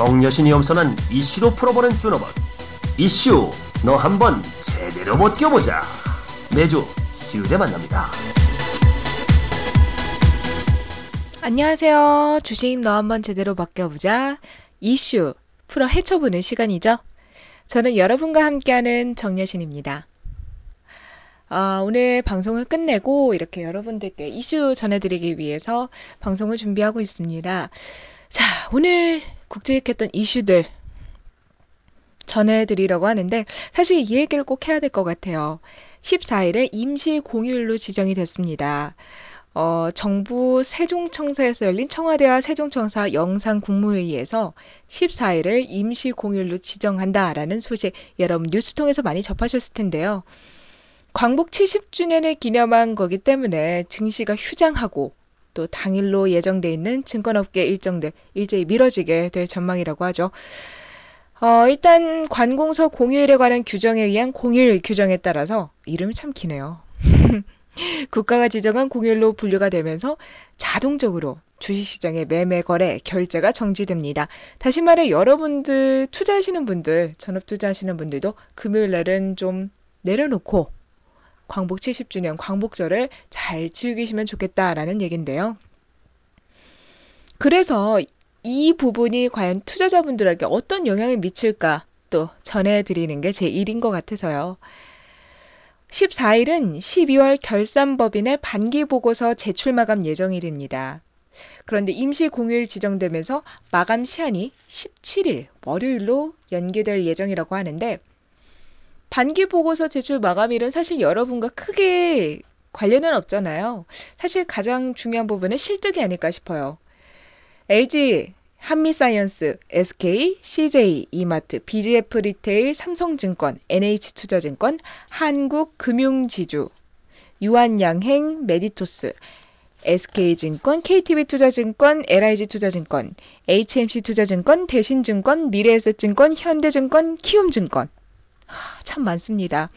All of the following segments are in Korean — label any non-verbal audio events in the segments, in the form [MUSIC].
정여신이 엄선한 이슈로 풀어보는 준업원 이슈 너 한번 제대로 못 껴보자 매주 수요일에 만납니다. 안녕하세요. 주식 너 한번 제대로 바뀌어보자. 이슈 풀어 헤쳐보는 시간이죠. 저는 여러분과 함께하는 정여신입니다. 아, 오늘 방송을 끝내고 이렇게 여러분들께 이슈 전해드리기 위해서 방송을 준비하고 있습니다. 자, 오늘 국제익했던 이슈들 전해드리려고 하는데 사실 이 얘기를 꼭 해야 될 것 같아요. 14일에 임시 공휴일로 지정이 됐습니다. 어, 정부 세종청사에서 열린 청와대와 세종청사 영상국무회의에서 14일을 임시 공휴일로 지정한다라는 소식 여러분 뉴스 통해서 많이 접하셨을 텐데요. 광복 70주년을 기념한 거기 때문에 증시가 휴장하고 또 당일로 예정돼 있는 증권업계 일정들 일제히 미뤄지게 될 전망이라고 하죠. 어, 일단 관공서 공휴일에 관한 규정에 의한 공휴일 규정에 따라서 이름이 참 기네요. [LAUGHS] 국가가 지정한 공휴일로 분류가 되면서 자동적으로 주식시장의 매매 거래 결제가 정지됩니다. 다시 말해 여러분들 투자하시는 분들 전업 투자하시는 분들도 금요일 날은 좀 내려놓고 광복 70주년 광복절을 잘 즐기시면 좋겠다라는 얘긴데요. 그래서 이 부분이 과연 투자자분들에게 어떤 영향을 미칠까 또 전해드리는 게 제 일인 것 같아서요. 14일은 12월 결산법인의 반기 보고서 제출 마감 예정일입니다. 그런데 임시 공휴일 지정되면서 마감 시한이 17일 월요일로 연기될 예정이라고 하는데 반기 보고서 제출 마감일은 사실 여러분과 크게 관련은 없잖아요. 사실 가장 중요한 부분은 실적이 아닐까 싶어요. LG, 한미사이언스, SK, CJ, 이마트, BGF 리테일, 삼성증권, NH투자증권, 한국금융지주, 유한양행, 메디톡스, SK증권, KTB투자증권, LIG투자증권, HMC투자증권, 대신증권, 미래에셋증권, 현대증권, 키움증권 참 많습니다.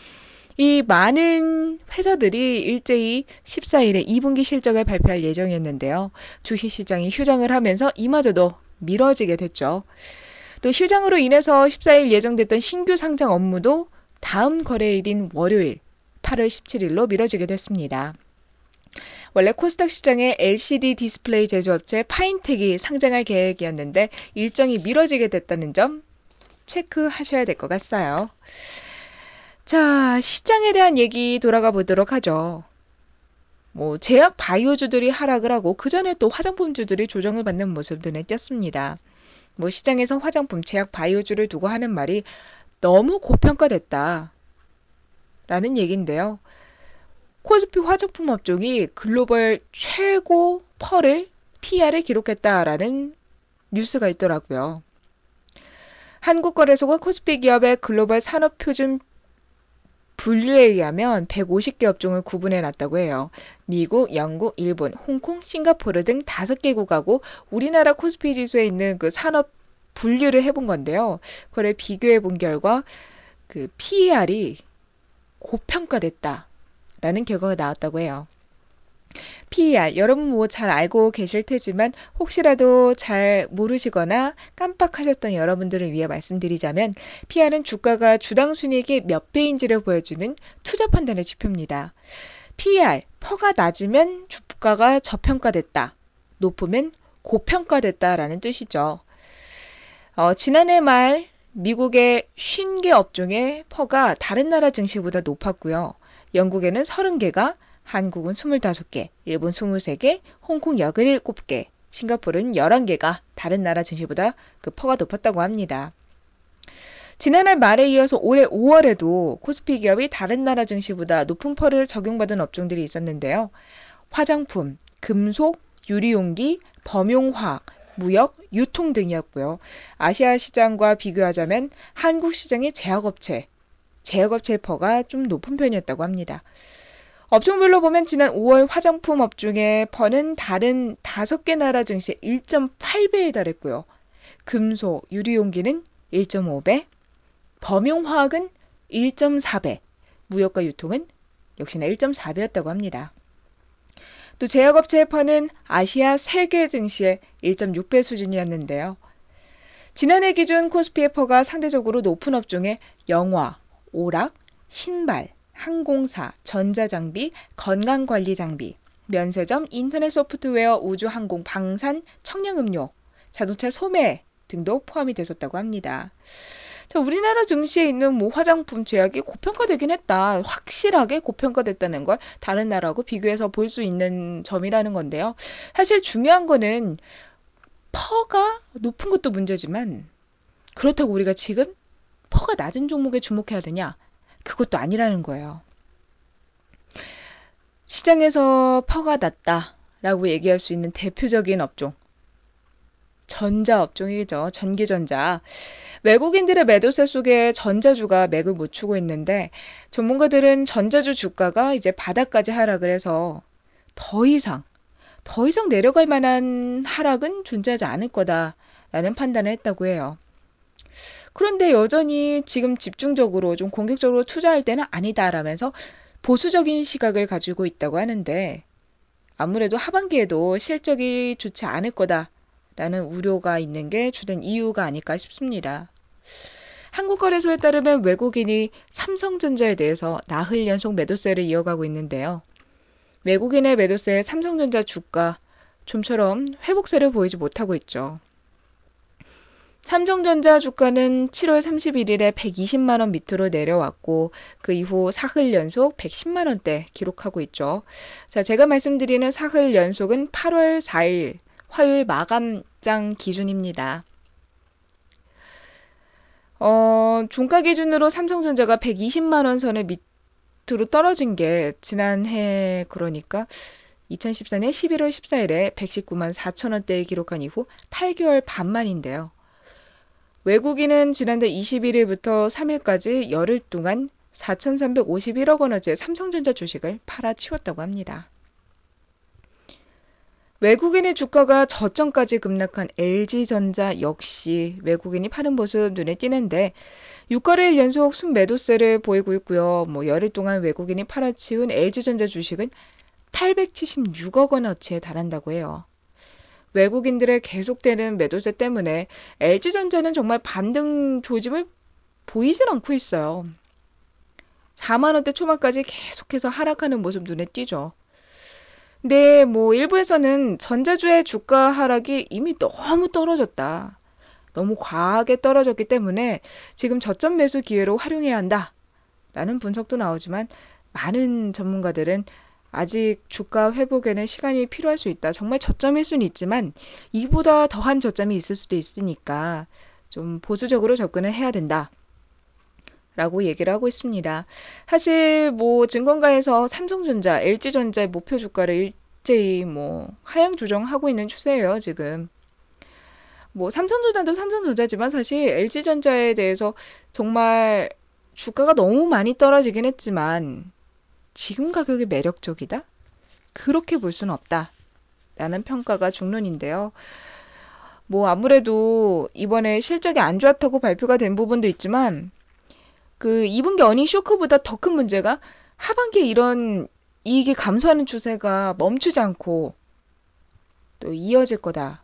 이 많은 회사들이 일제히 14일에 2분기 실적을 발표할 예정이었는데요. 주식시장이 휴장을 하면서 이마저도 미뤄지게 됐죠. 또 휴장으로 인해서 14일 예정됐던 신규 상장 업무도 다음 거래일인 월요일 8월 17일로 미뤄지게 됐습니다. 원래 코스닥 시장에 LCD 디스플레이 제조업체 파인텍이 상장할 계획이었는데 일정이 미뤄지게 됐다는 점 체크하셔야 될 것 같아요. 자, 시장에 대한 얘기 돌아가 보도록 하죠. 뭐 제약 바이오주들이 하락을 하고 그 전에 또 화장품주들이 조정을 받는 모습 눈에 띄었습니다. 뭐 시장에서 화장품, 제약 바이오주를 두고 하는 말이 너무 고평가됐다. 라는 얘기인데요. 코스피 화장품 업종이 글로벌 최고 펄을 PR을 기록했다라는 뉴스가 있더라고요. 한국거래소가 코스피 기업의 글로벌 산업 표준 분류에 의하면 150개 업종을 구분해 놨다고 해요. 미국, 영국, 일본, 홍콩, 싱가포르 등 5개국하고 우리나라 코스피 지수에 있는 그 산업 분류를 해본 건데요. 그걸 비교해 본 결과 그 PER이 고평가됐다라는 결과가 나왔다고 해요. PER 여러분 뭐 잘 알고 계실 테지만 혹시라도 잘 모르시거나 깜빡하셨던 여러분들을 위해 말씀드리자면 PER은 주가가 주당 순이익의 몇 배인지를 보여주는 투자 판단의 지표입니다. PER PER가 낮으면 주가가 저평가됐다. 높으면 고평가됐다라는 뜻이죠. 어, 지난해 말 미국의 50개 업종의 PER가 다른 나라 증시보다 높았고요. 영국에는 30개가 한국은 25개, 일본 23개, 홍콩 17개, 싱가포르는 11개가 다른 나라 증시보다 그 PER가 높았다고 합니다. 지난해 말에 이어서 올해 5월에도 코스피 기업이 다른 나라 증시보다 높은 PER를 적용받은 업종들이 있었는데요. 화장품, 금속, 유리용기, 범용화학, 무역, 유통 등이었고요. 아시아 시장과 비교하자면 한국 시장의 제약업체, 제약업체 퍼가 좀 높은 편이었다고 합니다. 업종별로 보면 지난 5월 화장품 업종의 퍼는 다른 5개 나라 증시 1.8배에 달했고요. 금속, 유리용기는 1.5배, 범용화학은 1.4배, 무역과 유통은 역시나 1.4배였다고 합니다. 또 제약업체의 퍼는 아시아 3개 증시의 1.6배 수준이었는데요. 지난해 기준 코스피의 PER가 상대적으로 높은 업종에 영화, 오락, 신발, 항공사, 전자장비, 건강관리장비, 면세점, 인터넷 소프트웨어, 우주, 항공, 방산, 청량음료, 자동차 소매 등도 포함이 됐었다고 합니다. 자, 우리나라 증시에 있는 뭐 화장품 제약이 고평가되긴 했다. 확실하게 고평가됐다는 걸 다른 나라하고 비교해서 볼 수 있는 점이라는 건데요. 사실 중요한 거는 PER가 높은 것도 문제지만 그렇다고 우리가 지금 PER가 낮은 종목에 주목해야 되냐? 그것도 아니라는 거예요. 시장에서 PER가 낮다라고 얘기할 수 있는 대표적인 업종. 전자 업종이죠. 전기전자. 외국인들의 매도세 속에 전자주가 맥을 못 추고 있는데 전문가들은 전자주 주가가 이제 바닥까지 하락을 해서 더 이상 더 이상 내려갈 만한 하락은 존재하지 않을 거다라는 판단을 했다고 해요. 그런데 여전히 지금 집중적으로 좀 공격적으로 투자할 때는 아니다라면서 보수적인 시각을 가지고 있다고 하는데 아무래도 하반기에도 실적이 좋지 않을 거다라는 우려가 있는 게 주된 이유가 아닐까 싶습니다. 한국거래소에 따르면 외국인이 삼성전자에 대해서 나흘 연속 매도세를 이어가고 있는데요. 외국인의 매도세에 삼성전자 주가 좀처럼 회복세를 보이지 못하고 있죠. 삼성전자 주가는 7월 31일에 120만 원 밑으로 내려왔고 그 이후 사흘 연속 110만 원대 기록하고 있죠. 자, 제가 말씀드리는 사흘 연속은 8월 4일 화요일 마감장 기준입니다. 어, 종가 기준으로 삼성전자가 120만 원 선을 밑으로 떨어진 게 지난해 그러니까 2014년 11월 14일에 119만 4천 원대에 기록한 이후 8개월 반 만인데요. 외국인은 지난달 21일부터 3일까지 열흘 동안 4,351억 원어치의 삼성전자 주식을 팔아치웠다고 합니다. 외국인의 주가가 저점까지 급락한 LG전자 역시 외국인이 파는 모습 눈에 띄는데 6거래일 연속 순매도세를 보이고 있고요. 뭐 열흘 동안 외국인이 팔아치운 LG전자 주식은 876억 원어치에 달한다고 해요. 외국인들의 계속되는 매도세 때문에 LG전자는 정말 반등 조짐을 보이질 않고 있어요. 4만원대 초반까지 계속해서 하락하는 모습 눈에 띄죠. 네, 뭐 일부에서는 전자주의 주가 하락이 이미 너무 떨어졌다. 너무 과하게 떨어졌기 때문에 지금 저점 매수 기회로 활용해야 한다. 라는 분석도 나오지만 많은 전문가들은 아직 주가 회복에는 시간이 필요할 수 있다. 정말 저점일 수는 있지만 이보다 더한 저점이 있을 수도 있으니까 좀 보수적으로 접근을 해야 된다. 라고 얘기를 하고 있습니다. 사실 뭐 증권가에서 삼성전자, LG전자의 목표 주가를 일제히 뭐 하향 조정하고 있는 추세예요, 지금. 뭐 삼성전자도 삼성전자지만 사실 LG전자에 대해서 정말 주가가 너무 많이 떨어지긴 했지만 지금 가격이 매력적이다? 그렇게 볼 수는 없다. 라는 평가가 중론인데요. 뭐 아무래도 이번에 실적이 안 좋았다고 발표가 된 부분도 있지만 그 2분기 어닝 쇼크보다 더 큰 문제가 하반기에 이런 이익이 감소하는 추세가 멈추지 않고 또 이어질 거다.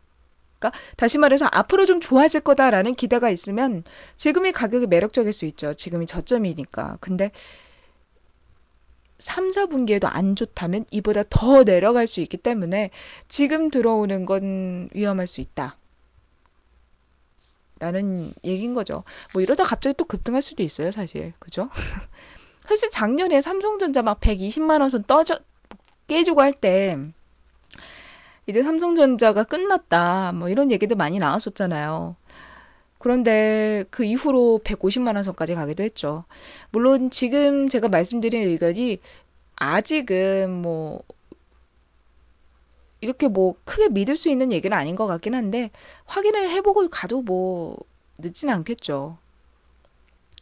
그러니까 다시 말해서 앞으로 좀 좋아질 거다라는 기대가 있으면 지금이 가격이 매력적일 수 있죠. 지금이 저점이니까. 근데 3, 4분기에도 안 좋다면 이보다 더 내려갈 수 있기 때문에 지금 들어오는 건 위험할 수 있다. 라는 얘기인 거죠. 뭐 이러다 갑자기 또 급등할 수도 있어요, 사실. 그죠? [LAUGHS] 사실 작년에 삼성전자 막 120만 원 선 떠져 깨지고 할 때 이제 삼성전자가 끝났다. 뭐 이런 얘기도 많이 나왔었잖아요. 그런데 그 이후로 150만 원 선까지 가기도 했죠. 물론 지금 제가 말씀드린 의견이 아직은 뭐 이렇게 뭐 크게 믿을 수 있는 얘기는 아닌 것 같긴 한데 확인을 해보고 가도 뭐 늦진 않겠죠.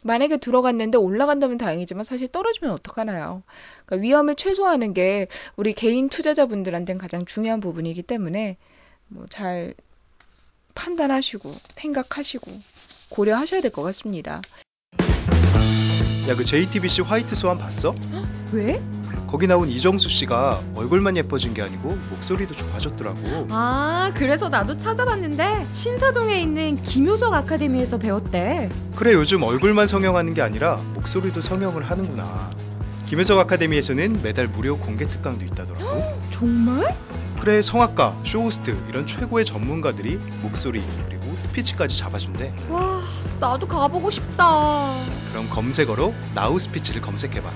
만약에 들어갔는데 올라간다면 다행이지만 사실 떨어지면 어떡하나요? 그러니까 위험을 최소화하는 게 우리 개인 투자자분들한테는 가장 중요한 부분이기 때문에 뭐 잘 판단하시고 생각하시고 고려하셔야 될 것 같습니다. 야 그 JTBC 화이트 스완 봤어? 왜? 거기 나온 이정수 씨가 얼굴만 예뻐진 게 아니고 목소리도 좋아졌더라고. 아, 그래서 나도 찾아봤는데 신사동에 있는 김효석 아카데미에서 배웠대. 그래 요즘 얼굴만 성형하는 게 아니라 목소리도 성형을 하는구나. 김효석 아카데미에서는 매달 무료 공개 특강도 있다더라고. 정말? 그래 성악가, 쇼호스트 이런 최고의 전문가들이 목소리 그리고 스피치까지 잡아준대. 와, 나도 가보고 싶다. 그럼 검색어로 나우 스피치를 검색해봐.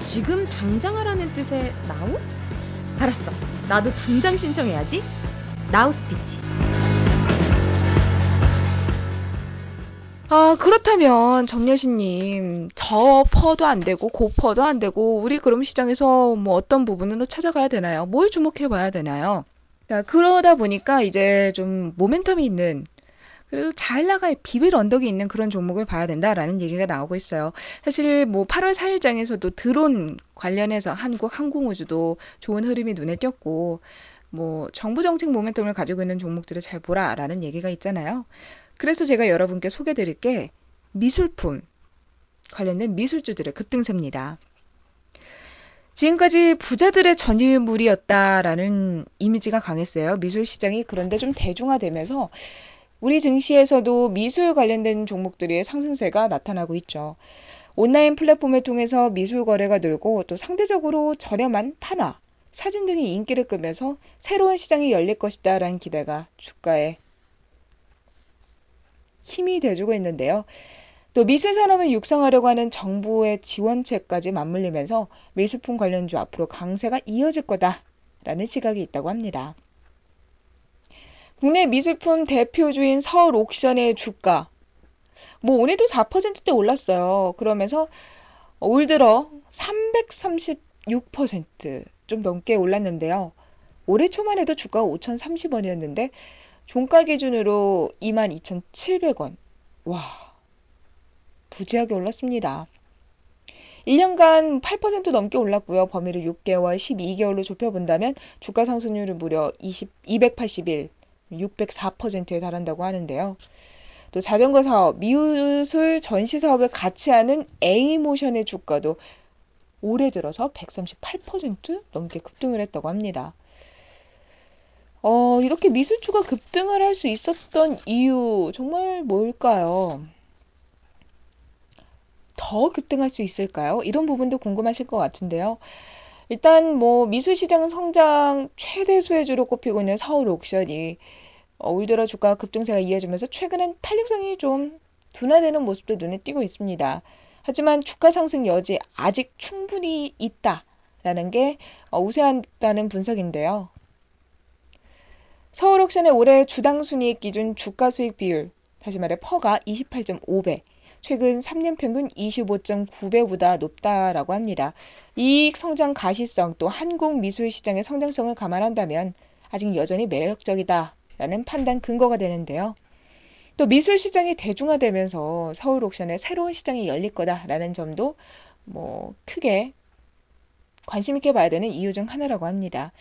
지금 당장 하라는 뜻의 now? 알았어. 나도 당장 신청해야지. 나우 스피치. 아, 그렇다면 정여신님, 저 퍼도 안 되고 고퍼도 안 되고 우리 그럼 시장에서 뭐 어떤 부분으로 찾아가야 되나요? 뭘 주목해 봐야 되나요? 자, 그러다 보니까 이제 좀 모멘텀이 있는 그리고 잘 나갈 비빌 언덕이 있는 그런 종목을 봐야 된다라는 얘기가 나오고 있어요. 사실 뭐 8월 4일장에서도 드론 관련해서 한국 항공우주도 좋은 흐름이 눈에 띄었고 뭐 정부 정책 모멘텀을 가지고 있는 종목들을 잘 보라라는 얘기가 있잖아요. 그래서 제가 여러분께 소개드릴 게 미술품 관련된 미술주들의 급등세입니다. 지금까지 부자들의 전유물이었다라는 이미지가 강했어요. 미술 시장이 그런데 좀 대중화되면서 우리 증시에서도 미술 관련된 종목들의 상승세가 나타나고 있죠. 온라인 플랫폼을 통해서 미술 거래가 늘고 또 상대적으로 저렴한 판화, 사진 등이 인기를 끄면서 새로운 시장이 열릴 것이다라는 기대가 주가에 힘이 돼주고 있는데요. 또 미술 산업을 육성하려고 하는 정부의 지원책까지 맞물리면서 미술품 관련주 앞으로 강세가 이어질 거다라는 시각이 있다고 합니다. 국내 미술품 대표주인 서울 옥션의 주가 뭐 오늘도 4%대 올랐어요. 그러면서 올 들어 336%좀 넘게 올랐는데요. 올해 초만 해도 주가가 5,030원이었는데 종가 기준으로 22,700원. 와, 부지하게 올랐습니다. 1년간 8% 넘게 올랐고요. 범위를 6개월, 12개월로 좁혀본다면 주가 상승률은 무려 20, 281, 604%에 달한다고 하는데요. 또 자전거 사업, 미술 전시 사업을 같이 하는 A모션의 주가도 올해 들어서 138% 넘게 급등을 했다고 합니다. 어, 이렇게 미술주가 급등을 할 수 있었던 이유 정말 뭘까요? 더 급등할 수 있을까요? 이런 부분도 궁금하실 것 같은데요. 일단 뭐 미술 시장 성장 최대 수혜주로 꼽히고 있는 서울 옥션이 어, 올 들어 주가 급등세가 이어지면서 최근엔 탄력성이 좀 둔화되는 모습도 눈에 띄고 있습니다. 하지만 주가 상승 여지 아직 충분히 있다라는 게 어, 우세하다는 분석인데요. 서울 옥션의 올해 주당 순이익 기준 주가 수익 비율, 다시 말해 PER가 28.5배, 최근 3년 평균 25.9배보다 높다라고 합니다. 이익 성장 가시성 또 한국 미술 시장의 성장성을 감안한다면 아직 여전히 매력적이다라는 판단 근거가 되는데요. 또 미술 시장이 대중화되면서 서울 옥션에 새로운 시장이 열릴 거다라는 점도 뭐 크게 관심 있게 봐야 되는 이유 중 하나라고 합니다.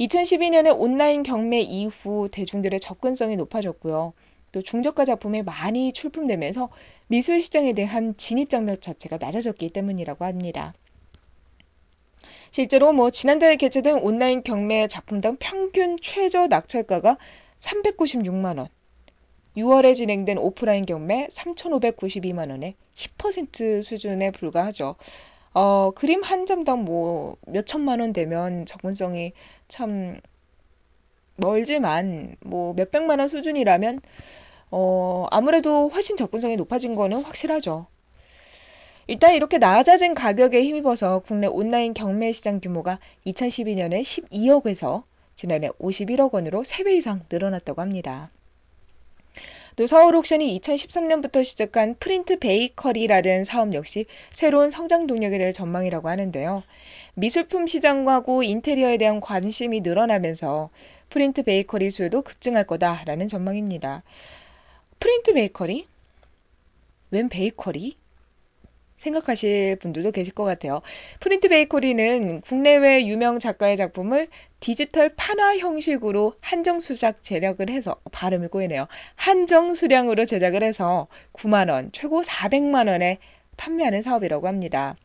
2012년에 온라인 경매 이후 대중들의 접근성이 높아졌고요. 또 중저가 작품이 많이 출품되면서 미술 시장에 대한 진입 장벽 자체가 낮아졌기 때문이라고 합니다. 실제로 뭐 지난달에 개최된 온라인 경매 작품당 평균 최저 낙찰가가 396만 원. 6월에 진행된 오프라인 경매 3,592만 원에 10% 수준에 불과하죠. 어, 그림 한 점당 뭐 몇천만 원 되면 접근성이 참 멀지만 뭐 몇백만 원 수준이라면 어, 아무래도 훨씬 접근성이 높아진 거는 확실하죠. 일단 이렇게 낮아진 가격에 힘입어서 국내 온라인 경매 시장 규모가 2012년에 12억에서 지난해 51억 원으로 3배 이상 늘어났다고 합니다. 또 서울 옥션이 2013년부터 시작한 프린트 베이커리라는 사업 역시 새로운 성장 동력이 될 전망이라고 하는데요. 미술품 시장하고 인테리어에 대한 관심이 늘어나면서 프린트 베이커리 수요도 급증할 거다라는 전망입니다. 프린트 베이커리? 웬 베이커리? 생각하실 분들도 계실 것 같아요. 프린트 베이커리는 국내외 유명 작가의 작품을 디지털 판화 형식으로 한정 수작 제작을 해서 발음을 꼬이네요. 한정 수량으로 제작을 해서 9만 원, 최고 400만 원에 판매하는 사업이라고 합니다.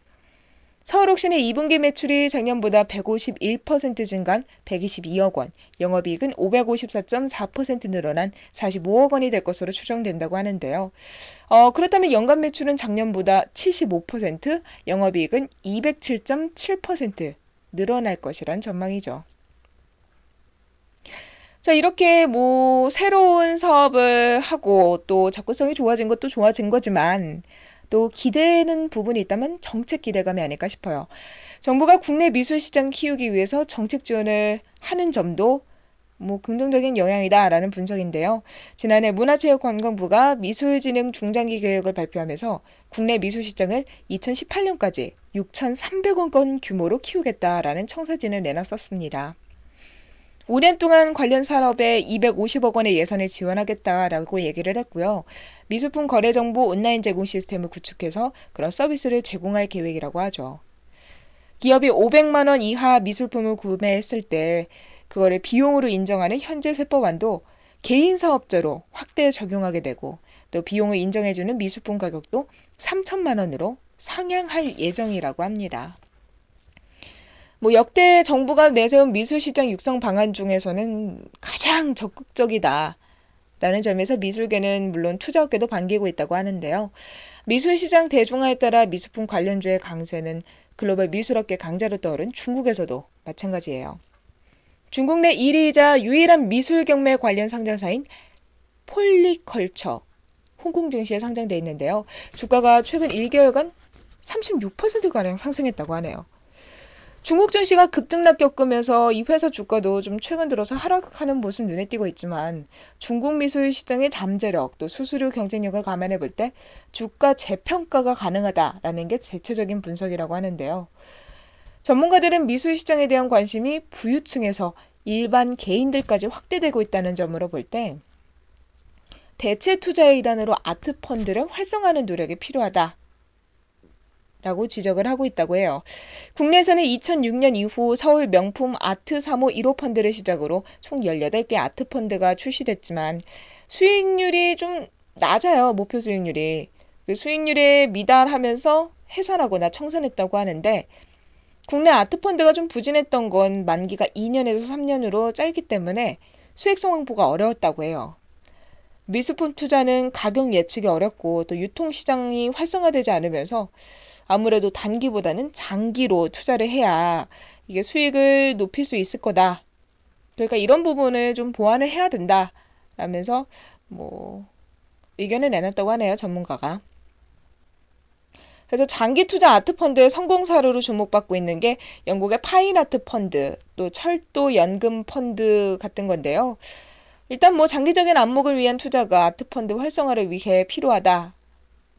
서울 옥신의 2분기 매출이 작년보다 151% 증가한 122억 원, 영업이익은 554.4% 늘어난 45억 원이 될 것으로 추정된다고 하는데요. 어, 그렇다면 연간 매출은 작년보다 75%, 영업이익은 207.7% 늘어날 것이란 전망이죠. 자, 이렇게 뭐 새로운 사업을 하고 또 접근성이 좋아진 것도 좋아진 거지만 또 기대는 부분이 있다면 정책 기대감이 아닐까 싶어요. 정부가 국내 미술 시장 키우기 위해서 정책 지원을 하는 점도 뭐 긍정적인 영향이다라는 분석인데요. 지난해 문화체육관광부가 미술진흥 중장기 계획을 발표하면서 국내 미술 시장을 2018년까지 6,300억 원 규모로 키우겠다라는 청사진을 내놨었습니다. 5년 동안 관련 산업에 250억 원의 예산을 지원하겠다라고 얘기를 했고요. 미술품 거래 정보 온라인 제공 시스템을 구축해서 그런 서비스를 제공할 계획이라고 하죠. 기업이 500만 원 이하 미술품을 구매했을 때 그거를 비용으로 인정하는 현재 세법안도 개인 사업자로 확대 적용하게 되고 또 비용을 인정해주는 미술품 가격도 3천만 원으로 상향할 예정이라고 합니다. 뭐 역대 정부가 내세운 미술시장 육성 방안 중에서는 가장 적극적이다. 라는 점에서 미술계는 물론 투자업계도 반기고 있다고 하는데요. 미술시장 대중화에 따라 미술품 관련주의 강세는 글로벌 미술업계 강자로 떠오른 중국에서도 마찬가지예요. 중국 내 1위이자 유일한 미술 경매 관련 상장사인 폴리컬처 홍콩 증시에 상장돼 있는데요. 주가가 최근 1개월간 36%가량 상승했다고 하네요. 중국 증시가 급등락 겪으면서 이 회사 주가도 좀 최근 들어서 하락하는 모습 눈에 띄고 있지만 중국 미술 시장의 잠재력 또 수수료 경쟁력을 감안해 볼 때 주가 재평가가 가능하다라는 게 대체적인 분석이라고 하는데요. 전문가들은 미술 시장에 대한 관심이 부유층에서 일반 개인들까지 확대되고 있다는 점으로 볼 때 대체 투자의 일환으로 아트 펀드를 활성화하는 노력이 필요하다. 라고 지적을 하고 있다고 해요. 국내에서는 2006년 이후 서울 명품 아트 3호 1호 펀드를 시작으로 총 18개 아트 펀드가 출시됐지만 수익률이 좀 낮아요. 목표 수익률이. 그 수익률에 미달하면서 해산하거나 청산했다고 하는데 국내 아트 펀드가 좀 부진했던 건 만기가 2년에서 3년으로 짧기 때문에 수익성 확보가 어려웠다고 해요. 미술품 투자는 가격 예측이 어렵고 또 유통시장이 활성화되지 않으면서 아무래도 단기보다는 장기로 투자를 해야 이게 수익을 높일 수 있을 거다. 그러니까 이런 부분을 좀 보완을 해야 된다. 라면서 뭐 의견을 내놨다고 하네요. 전문가가. 그래서 장기 투자 아트 펀드의 성공 사례로 주목받고 있는 게 영국의 파인 아트 펀드, 또 철도 연금 펀드 같은 건데요. 일단 뭐 장기적인 안목을 위한 투자가 아트 펀드 활성화를 위해 필요하다.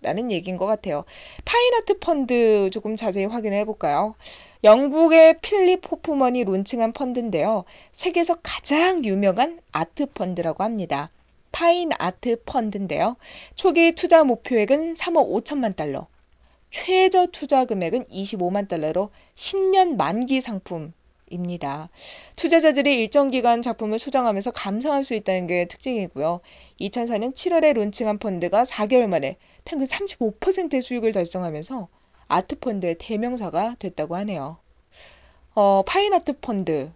라는 얘기인 것 같아요. 파인아트 펀드 조금 자세히 확인해 볼까요? 영국의 필립 호프먼이 론칭한 펀드인데요. 세계에서 가장 유명한 아트 펀드라고 합니다. 파인 아트 펀드인데요. 초기 투자 목표액은 3억 5천만 달러, 최저 투자 금액은 25만 달러로 10년 만기 상품입니다. 투자자들이 일정 기간 작품을 소장하면서 감상할 수 있다는 게 특징이고요. 2004년 7월에 론칭한 펀드가 4개월 만에 평균 35%의 수익을 달성하면서 아트 펀드의 대명사가 됐다고 하네요. 어, 파인 아트 펀드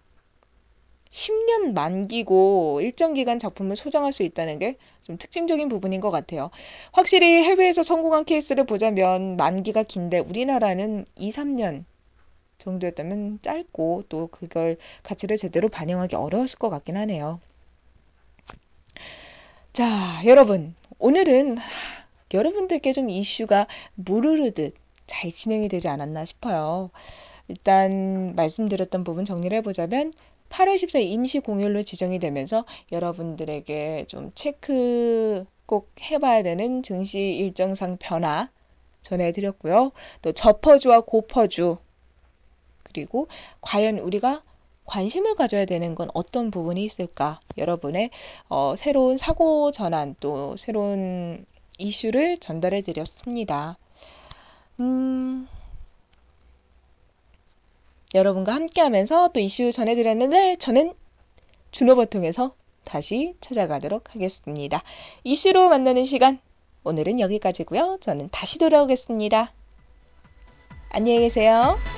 10년 만기고 일정 기간 작품을 소장할 수 있다는 게 좀 특징적인 부분인 것 같아요. 확실히 해외에서 성공한 케이스를 보자면 만기가 긴데 우리나라는 2, 3년 정도였다면 짧고 또 그걸 가치를 제대로 반영하기 어려웠을 것 같긴 하네요. 자, 여러분. 오늘은 여러분들께 좀 이슈가 무르르듯 잘 진행이 되지 않았나 싶어요. 일단 말씀드렸던 부분 정리를 해보자면 8월 14일 임시 공휴일로 지정이 되면서 여러분들에게 좀 체크 꼭 해봐야 되는 증시 일정상 변화 전해드렸고요. 또 저퍼주와 고퍼주 그리고 과연 우리가 관심을 가져야 되는 건 어떤 부분이 있을까? 여러분의 어, 새로운 사고 전환 또 새로운 이슈를 전달해 드렸습니다. 음, 여러분과 함께 하면서 또 이슈 전해드렸는데 저는 준호버통에서 다시 찾아가도록 하겠습니다. 이슈로 만나는 시간 오늘은 여기까지고요. 저는 다시 돌아오겠습니다. 안녕히 계세요.